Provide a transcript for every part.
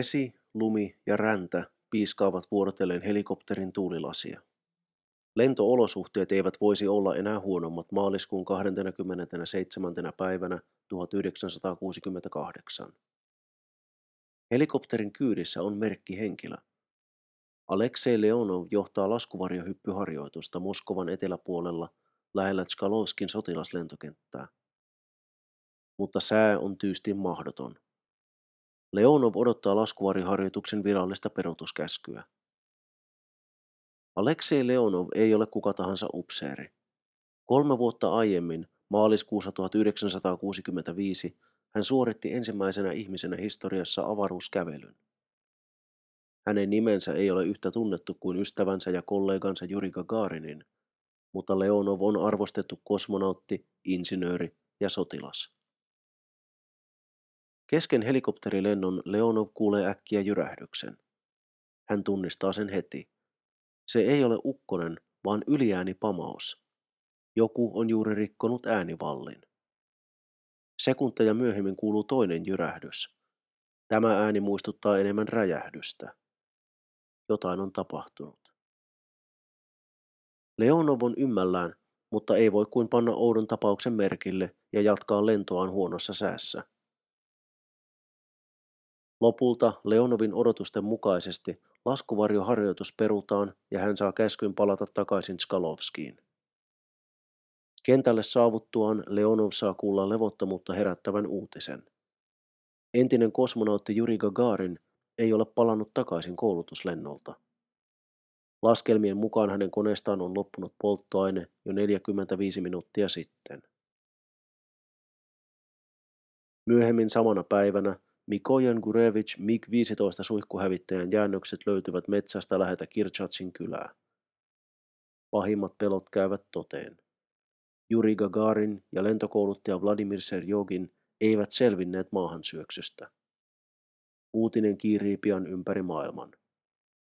Vesi, lumi ja räntä piiskaavat vuorotellen helikopterin tuulilasia. Lentoolosuhteet eivät voisi olla enää huonommat maaliskuun 27. päivänä 1968. Helikopterin kyydissä on merkkihenkilö. Aleksei Leonov johtaa laskuvarjohyppyharjoitusta Moskovan eteläpuolella lähellä Tskalovskin sotilaslentokenttää. Mutta sää on tyystin mahdoton. Leonov odottaa laskuvariharjoituksen virallista peruutuskäskyä. Aleksei Leonov ei ole kuka tahansa upseeri. Kolme vuotta aiemmin, maaliskuussa 1965, hän suoritti ensimmäisenä ihmisenä historiassa avaruuskävelyn. Hänen nimensä ei ole yhtä tunnettu kuin ystävänsä ja kollegansa Juri Gagarinin, mutta Leonov on arvostettu kosmonautti, insinööri ja sotilas. Kesken helikopterilennon Leonov kuulee äkkiä jyrähdyksen. Hän tunnistaa sen heti. Se ei ole ukkonen, vaan yliäänipamaus. Joku on juuri rikkonut äänivallin. Sekunteja myöhemmin kuuluu toinen jyrähdys. Tämä ääni muistuttaa enemmän räjähdystä. Jotain on tapahtunut. Leonov on ymmällään, mutta ei voi kuin panna oudon tapauksen merkille ja jatkaa lentoaan huonossa säässä. Lopulta Leonovin odotusten mukaisesti laskuvarjoharjoitus perutaan ja hän saa käskyn palata takaisin Skalovskiin. Kentälle saavuttuaan Leonov saa kuulla levottomuutta herättävän uutisen. Entinen kosmonautti Juri Gagarin ei ole palannut takaisin koulutuslennolta. Laskelmien mukaan hänen koneestaan on loppunut polttoaine jo 45 minuuttia sitten. Myöhemmin samana päivänä Mikojan Gurevich MiG-15 suihkuhävittäjän jäännökset löytyvät metsästä lähetä Kirchatsin kylää. Pahimmat pelot käyvät toteen. Juri Gagarin ja lentokouluttaja Vladimir Serjogin eivät selvinneet maahansyöksystä. Uutinen kiirii pian ympäri maailman.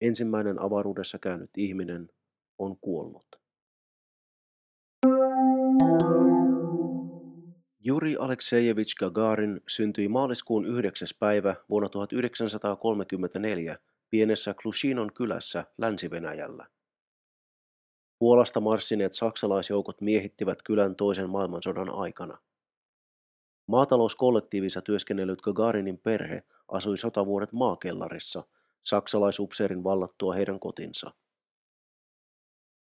Ensimmäinen avaruudessa käynyt ihminen on kuollut. Juri Aleksejevich Gagarin syntyi maaliskuun 9. päivä vuonna 1934 pienessä Klushinon kylässä Länsi-Venäjällä. Puolasta marssineet saksalaisjoukot miehittivät kylän toisen maailmansodan aikana. Maatalouskollektiivissa työskennellyt Gagarinin perhe asui sotavuodet maakellarissa saksalaisupseerin vallattua heidän kotinsa.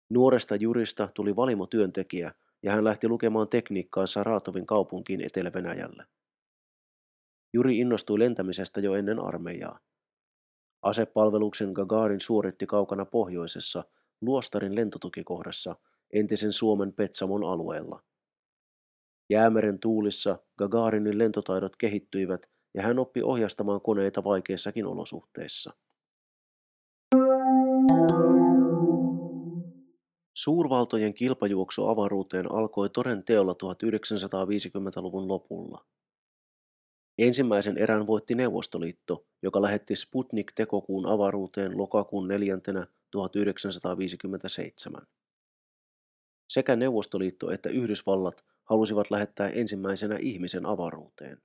Nuoresta Jurista tuli valimotyöntekijä – ja hän lähti lukemaan tekniikkaa Saratovin kaupunkiin Etelä-Venäjällä. Juri innostui lentämisestä jo ennen armeijaa. Asepalveluksen Gagarin suoritti kaukana pohjoisessa Luostarin lentotukikohdassa entisen Suomen Petsamon alueella. Jäämeren tuulissa Gagarinin lentotaidot kehittyivät ja hän oppi ohjastamaan koneita vaikeissakin olosuhteissa. Suurvaltojen kilpajuoksu avaruuteen alkoi toden teolla 1950-luvun lopulla. Ensimmäisen erän voitti Neuvostoliitto, joka lähetti Sputnik-tekokuun avaruuteen lokakuun 4. 1957. Sekä Neuvostoliitto että Yhdysvallat halusivat lähettää ensimmäisenä ihmisen avaruuteen.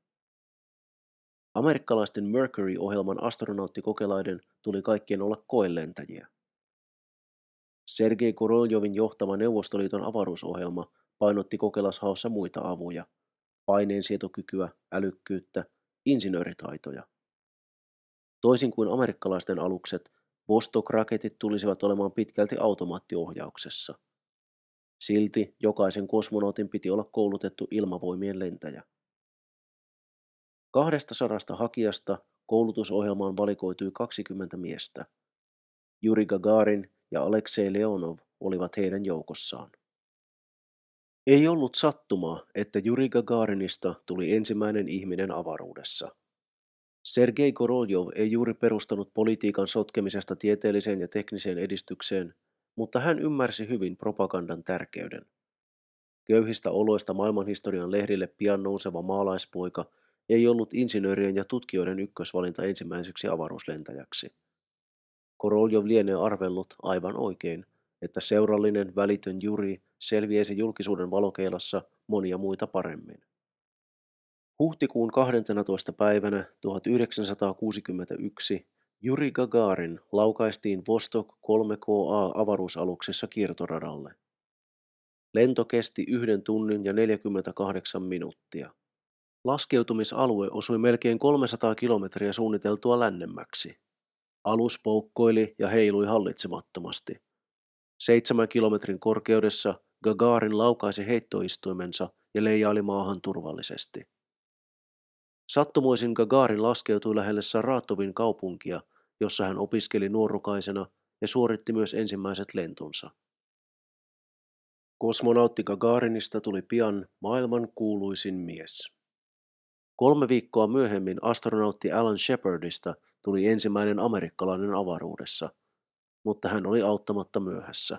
Amerikkalaisten Mercury-ohjelman astronauttikokelaiden tuli kaikkien olla koelentäjiä. Sergei Koroljovin johtama Neuvostoliiton avaruusohjelma painotti kokelashaossa muita avuja, paineensietokykyä, älykkyyttä, insinööritaitoja. Toisin kuin amerikkalaisten alukset, Vostok-raketit tulisivat olemaan pitkälti automaattiohjauksessa. Silti jokaisen kosmonautin piti olla koulutettu ilmavoimien lentäjä. Kahdesta sadasta hakijasta koulutusohjelmaan valikoitui 20 miestä. Juri Gagarin ja Aleksei Leonov olivat heidän joukossaan. Ei ollut sattumaa, että Juri Gagarinista tuli ensimmäinen ihminen avaruudessa. Sergei Koroljov ei juuri perustanut politiikan sotkemisesta tieteelliseen ja tekniseen edistykseen, mutta hän ymmärsi hyvin propagandan tärkeyden. Köyhistä oloista maailmanhistorian lehdille pian nouseva maalaispoika ei ollut insinöörien ja tutkijoiden ykkösvalinta ensimmäiseksi avaruuslentäjäksi. Koroljov lienee arvellut aivan oikein, että seurallinen välitön Juri selviäisi julkisuuden valokeilassa monia muita paremmin. Huhtikuun 12. päivänä 1961 Juri Gagarin laukaistiin Vostok 3KA avaruusaluksessa kiertoradalle. Lento kesti yhden tunnin ja 48 minuuttia. Laskeutumisalue osui melkein 300 kilometriä suunniteltua lännemmäksi. Alus poukkoili ja heilui hallitsemattomasti. Seitsemän kilometrin korkeudessa Gagarin laukaisi heittoistuimensa ja leijaili maahan turvallisesti. Sattumoisin Gagarin laskeutui lähelle Saratovin kaupunkia, jossa hän opiskeli nuorukaisena ja suoritti myös ensimmäiset lentonsa. Kosmonautti Gagarinista tuli pian maailman kuuluisin mies. Kolme viikkoa myöhemmin astronautti Alan Shepardista tuli ensimmäinen amerikkalainen avaruudessa, mutta hän oli auttamatta myöhässä.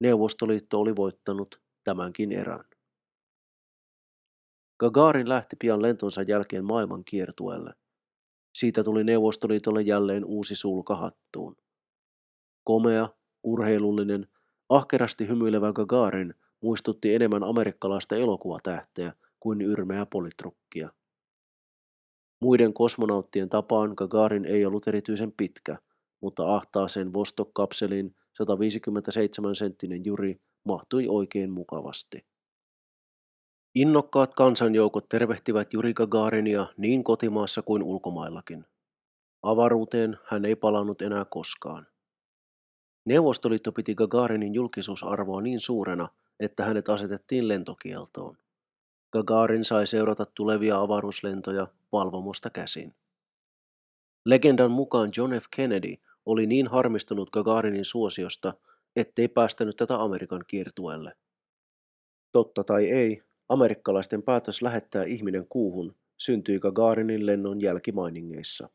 Neuvostoliitto oli voittanut tämänkin erän. Gagarin lähti pian lentonsa jälkeen maailman kiertueelle. Siitä tuli Neuvostoliitolle jälleen uusi sulka hattuun. Komea, urheilullinen, ahkerasti hymyilevä Gagarin muistutti enemmän amerikkalaista elokuvatähteä kuin yrmeä politrukkia. Muiden kosmonauttien tapaan Gagarin ei ollut erityisen pitkä, mutta ahtaaseen Vostok-kapseliin 157-senttinen Juri mahtui oikein mukavasti. Innokkaat kansanjoukot tervehtivät Juri Gagarinia niin kotimaassa kuin ulkomaillakin. Avaruuteen hän ei palannut enää koskaan. Neuvostoliitto piti Gagarinin julkisuusarvoa niin suurena, että hänet asetettiin lentokieltoon. Gagarin sai seurata tulevia avaruuslentoja valvomosta käsin. Legendan mukaan John F. Kennedy oli niin harmistunut Gagarinin suosiosta, ettei päästänyt tätä Amerikan kiertueelle. Totta tai ei, amerikkalaisten päätös lähettää ihminen kuuhun syntyi Gagarinin lennon jälkimainingeissa.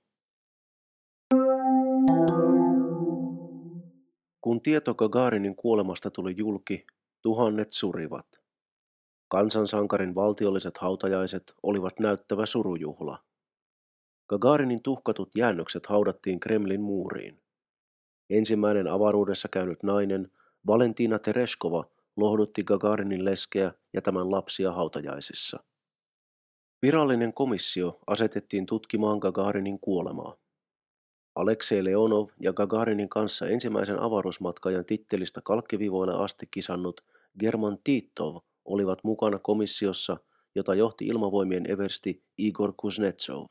Kun tieto Gagarinin kuolemasta tuli julki, tuhannet surivat. Kansansankarin valtiolliset hautajaiset olivat näyttävä surujuhla. Gagarinin tuhkatut jäännökset haudattiin Kremlin muuriin. Ensimmäinen avaruudessa käynyt nainen, Valentina Tereskova, lohdutti Gagarinin leskeä ja tämän lapsia hautajaisissa. Virallinen komissio asetettiin tutkimaan Gagarinin kuolemaa. Aleksei Leonov ja Gagarinin kanssa ensimmäisen avaruusmatkajan tittelistä kalkkivivoille asti kisannut German Titov olivat mukana komissiossa, jota johti ilmavoimien eversti Igor Kuznetsov.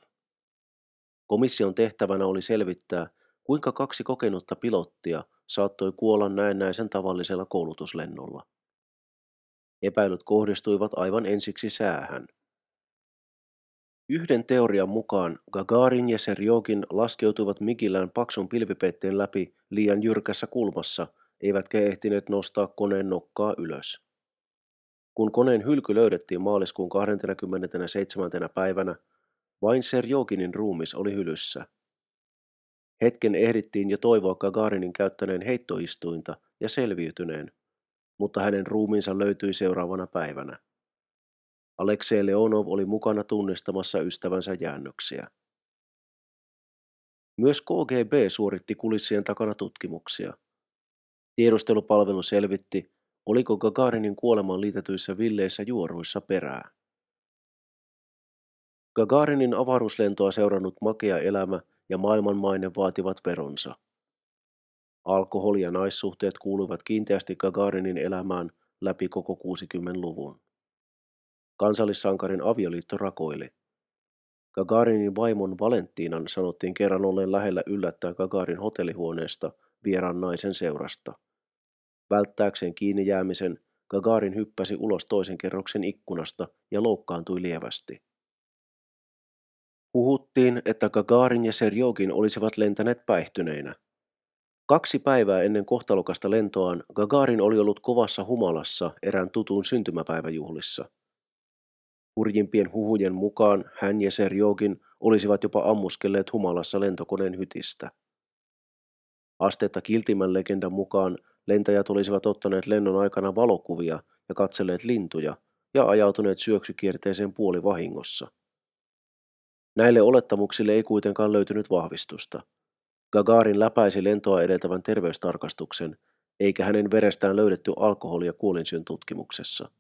Komission tehtävänä oli selvittää, kuinka kaksi kokenutta pilottia saattoi kuolla näennäisen tavallisella koulutuslennolla. Epäilyt kohdistuivat aivan ensiksi säähän. Yhden teorian mukaan Gagarin ja Serjogin laskeutuivat Mikilän paksun pilvipeitteen läpi liian jyrkässä kulmassa, eivätkä ehtineet nostaa koneen nokkaa ylös. Kun koneen hylky löydettiin maaliskuun 27. päivänä, vain Serjoginin ruumis oli hylyssä. Hetken ehdittiin jo toivoa Gagarinin käyttäneen heittoistuinta ja selviytyneen, mutta hänen ruumiinsa löytyi seuraavana päivänä. Aleksei Leonov oli mukana tunnistamassa ystävänsä jäännöksiä. Myös KGB suoritti kulissien takana tutkimuksia. Tiedustelupalvelu selvitti, oliko Gagarinin kuolemaan liitetyissä villeissä juoruissa perää. Gagarinin avaruuslentoa seurannut makea elämä ja maailmanmaine vaativat veronsa. Alkoholi ja naissuhteet kuuluivat kiinteästi Gagarinin elämään läpi koko 60-luvun. Kansallissankarin avioliitto rakoili. Gagarinin vaimon Valentinan sanottiin kerran olleen lähellä yllättää Gagarin hotellihuoneesta vieraan naisen seurasta. Välttääkseen kiinni jäämisen, Gagarin hyppäsi ulos toisen kerroksen ikkunasta ja loukkaantui lievästi. Puhuttiin, että Gagarin ja Serjogin olisivat lentäneet päihtyneinä. Kaksi päivää ennen kohtalokasta lentoaan Gagarin oli ollut kovassa humalassa erään tutun syntymäpäiväjuhlissa. Hurjimpien huhujen mukaan hän ja Serjogin olisivat jopa ammuskelleet humalassa lentokoneen hytistä. Astetta kiltimän legendan mukaan lentäjät olisivat ottaneet lennon aikana valokuvia ja katselleet lintuja ja ajautuneet syöksykierteeseen puoli vahingossa. Näille olettamuksille ei kuitenkaan löytynyt vahvistusta. Gagarin läpäisi lentoa edeltävän terveystarkastuksen, eikä hänen verestään löydetty alkoholia kuolinsyön tutkimuksessa.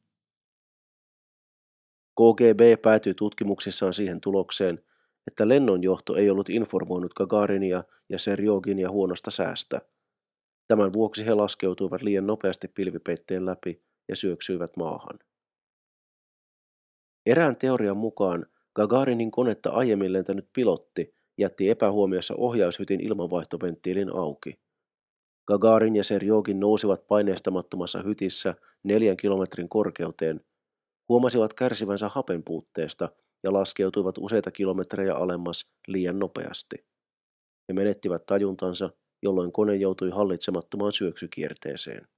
KGB päätyi tutkimuksissaan siihen tulokseen, että lennonjohto ei ollut informoinut Gagarinia ja Serjoginia huonosta säästä. Tämän vuoksi he laskeutuivat liian nopeasti pilvipeitteen läpi ja syöksyivät maahan. Erään teorian mukaan Gagarinin konetta aiemmin lentänyt pilotti jätti epähuomiossa ohjaushytin ilmanvaihtoventtiilin auki. Gagarin ja Serjogin nousivat paineistamattomassa hytissä neljän kilometrin korkeuteen, huomasivat kärsivänsä hapen puutteesta ja laskeutuivat useita kilometrejä alemmas liian nopeasti. He menettivät tajuntansa, jolloin kone joutui hallitsemattomaan syöksykierteeseen.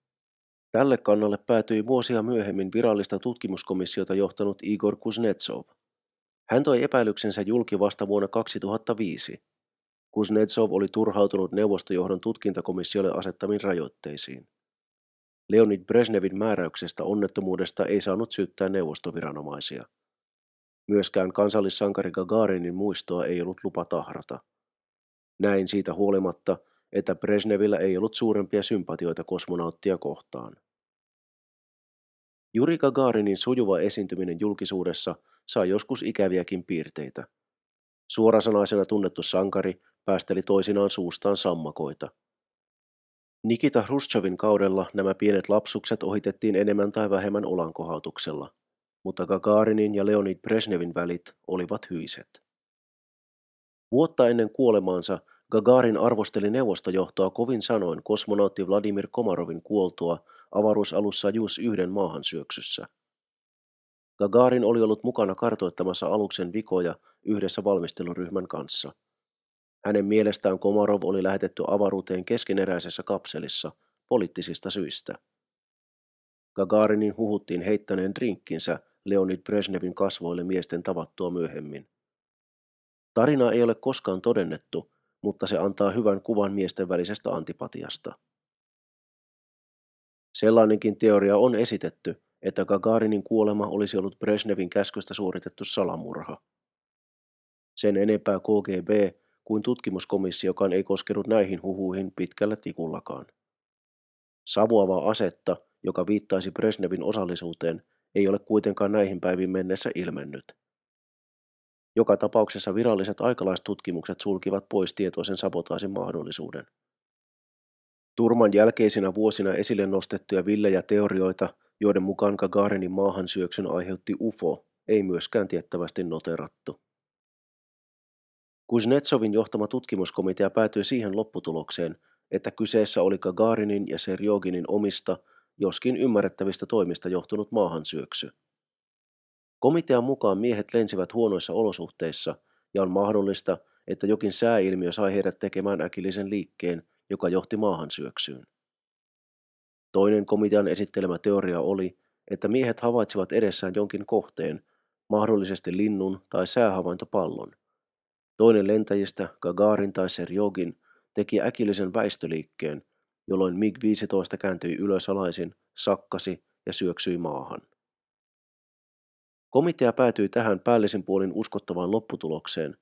Tälle kannalle päätyi vuosia myöhemmin virallista tutkimuskomissiota johtanut Igor Kuznetsov. Hän toi epäilyksensä julki vasta vuonna 2005. Kuznetsov oli turhautunut neuvostojohdon tutkintakomissiolle asettamiin rajoitteisiin. Leonid Brezhnevin määräyksestä onnettomuudesta ei saanut syyttää neuvostoviranomaisia. Myöskään kansallissankari Gagarinin muistoa ei ollut lupa tahrata. Näin siitä huolimatta, että Brezhnevillä ei ollut suurempia sympatioita kosmonauttia kohtaan. Juri Gagarinin sujuva esiintyminen julkisuudessa sai joskus ikäviäkin piirteitä. Suorasanaisena tunnettu sankari päästeli toisinaan suustaan sammakoita. Nikita Hrushchevin kaudella nämä pienet lapsukset ohitettiin enemmän tai vähemmän olankohautuksella, mutta Gagarinin ja Leonid Brezhnevin välit olivat hyiset. Vuotta ennen kuolemaansa Gagarin arvosteli neuvostojohtoa kovin sanoin kosmonautti Vladimir Komarovin kuoltua avaruusalussa Jus yhden maahansyöksyssä. Gagarin oli ollut mukana kartoittamassa aluksen vikoja yhdessä valmisteluryhmän kanssa. Hänen mielestään Komarov oli lähetetty avaruuteen keskeneräisessä kapselissa poliittisista syistä. Gagarinin huhuttiin heittäneen drinkkinsä Leonid Brezhnevin kasvoille miesten tavattua myöhemmin. Tarina ei ole koskaan todennettu, mutta se antaa hyvän kuvan miesten välisestä antipatiasta. Sellainenkin teoria on esitetty, että Gagarinin kuolema olisi ollut Brezhnevin käskystä suoritettu salamurha. Sen enempää KGB kuin tutkimuskomissiokaan ei koskenut näihin huhuihin pitkällä tikullakaan. Savuavaa asetta, joka viittaisi Brezhnevin osallisuuteen, ei ole kuitenkaan näihin päivin mennessä ilmennyt. Joka tapauksessa viralliset aikalaistutkimukset sulkivat pois tietoisen sabotaasin mahdollisuuden. Turman jälkeisinä vuosina esille nostettuja villejä teorioita, joiden mukaan Gagarinin maahansyöksyn aiheutti UFO, ei myöskään tiettävästi noterattu. Kuznetsovin johtama tutkimuskomitea päätyi siihen lopputulokseen, että kyseessä oli Gagarinin ja Serjoginin omista, joskin ymmärrettävistä toimista johtunut maahansyöksy. Komitean mukaan miehet lensivät huonoissa olosuhteissa ja on mahdollista, että jokin sääilmiö sai heidät tekemään äkillisen liikkeen, joka johti maahansyöksyyn. Toinen komitean esittelemä teoria oli, että miehet havaitsivat edessään jonkin kohteen, mahdollisesti linnun tai säähavaintopallon. Toinen lentäjistä, Gagarin tai Serjogin, teki äkillisen väistöliikkeen, jolloin MiG-15 kääntyi ylösalaisin, sakkasi ja syöksyi maahan. Komitea päätyi tähän päällisin puolin uskottavaan lopputulokseen,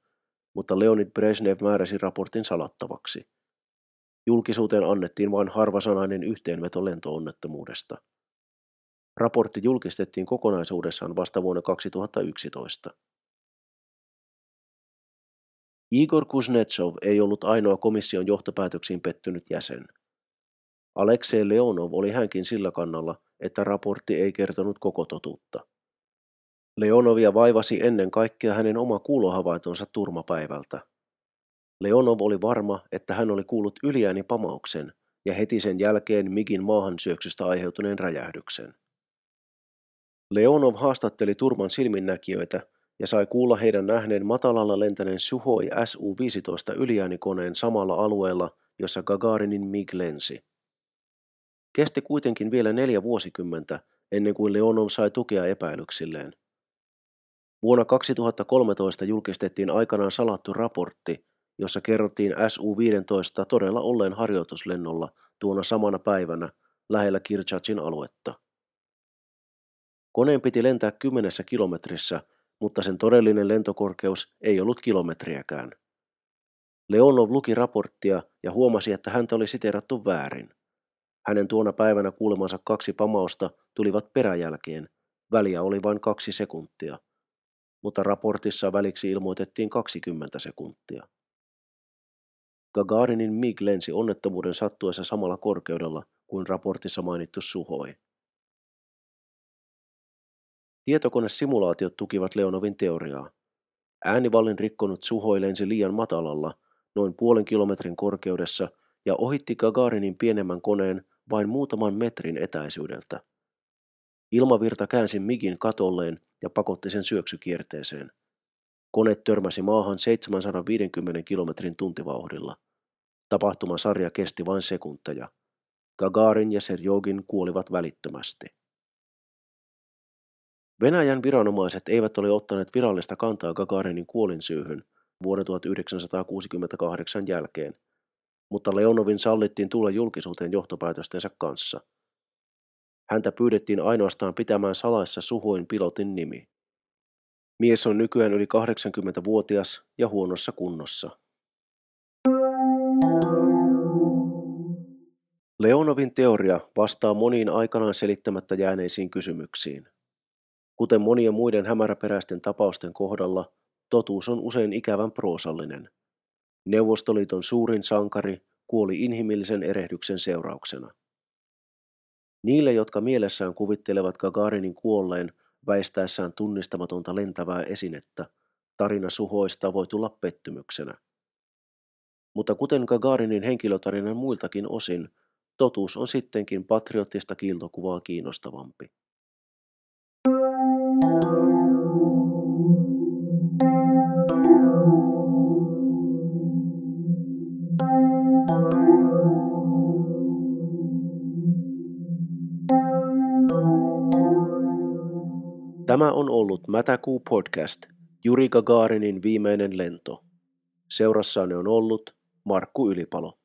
mutta Leonid Brezhnev määräsi raportin salattavaksi. Julkisuuteen annettiin vain harvasanainen yhteenveto lentoonnettomuudesta. Raportti julkistettiin kokonaisuudessaan vasta vuonna 2011. Igor Kuznetsov ei ollut ainoa komission johtopäätöksiin pettynyt jäsen. Aleksei Leonov oli hänkin sillä kannalla, että raportti ei kertonut koko totuutta. Leonovia vaivasi ennen kaikkea hänen oma kuulohavaitonsa turmapäivältä. Leonov oli varma, että hän oli kuullut yliääni pamauksen ja heti sen jälkeen Migin maahansyöksystä aiheutuneen räjähdyksen. Leonov haastatteli turman silminnäkijöitä ja sai kuulla heidän nähneen matalalla lentäneen Suhoi Su-15 yliäänikoneen samalla alueella, jossa Gagarinin MiG lensi. Kesti kuitenkin vielä neljä vuosikymmentä ennen kuin Leonov sai tukea epäilyksilleen. Vuonna 2013 julkistettiin aikanaan salattu raportti, jossa kerrottiin Su-15 todella olleen harjoituslennolla tuona samana päivänä lähellä Kirchachin aluetta. Koneen piti lentää kymmenessä kilometrissä, mutta sen todellinen lentokorkeus ei ollut kilometriäkään. Leonov luki raporttia ja huomasi, että häntä oli siterattu väärin. Hänen tuona päivänä kuulemansa kaksi pamausta tulivat peräjälkeen. Väliä oli vain kaksi sekuntia – mutta raportissa väliksi ilmoitettiin 20 sekuntia. Gagarinin MiG lensi onnettomuuden sattuessa samalla korkeudella kuin raportissa mainittu Suhoi. Tietokonesimulaatiot tukivat Leonovin teoriaa. Äänivallin rikkonut Suhoi lensi liian matalalla, noin puolen kilometrin korkeudessa, ja ohitti Gagarinin pienemmän koneen vain muutaman metrin etäisyydeltä. Ilmavirta käänsi Migin katolleen ja pakotti sen syöksykierteeseen. Kone törmäsi maahan 750 kilometrin tuntivauhdilla. Tapahtumasarja kesti vain sekunteja. Gagarin ja Serjogin kuolivat välittömästi. Venäjän viranomaiset eivät ole ottaneet virallista kantaa Gagarinin kuolinsyyhyn vuoden 1968 jälkeen, mutta Leonovin sallittiin tulla julkisuuteen johtopäätöstensä kanssa. Häntä pyydettiin ainoastaan pitämään salaissa suhuin pilotin nimi. Mies on nykyään yli 80-vuotias ja huonossa kunnossa. Leonovin teoria vastaa moniin aikanaan selittämättä jääneisiin kysymyksiin. Kuten monien muiden hämäräperäisten tapausten kohdalla, totuus on usein ikävän proosallinen. Neuvostoliiton suurin sankari kuoli inhimillisen erehdyksen seurauksena. Niille, jotka mielessään kuvittelevat Gagarinin kuolleen väistäessään tunnistamatonta lentävää esinettä, tarina suhoista voi tulla pettymyksenä. Mutta kuten Gagarinin henkilötarinan muiltakin osin, totuus on sittenkin patriottista kiiltokuvaa kiinnostavampi. Tämä on ollut Mätäkuu podcast, Juri Gagarinin viimeinen lento. Seurassanne on ollut Markku Ylipalo.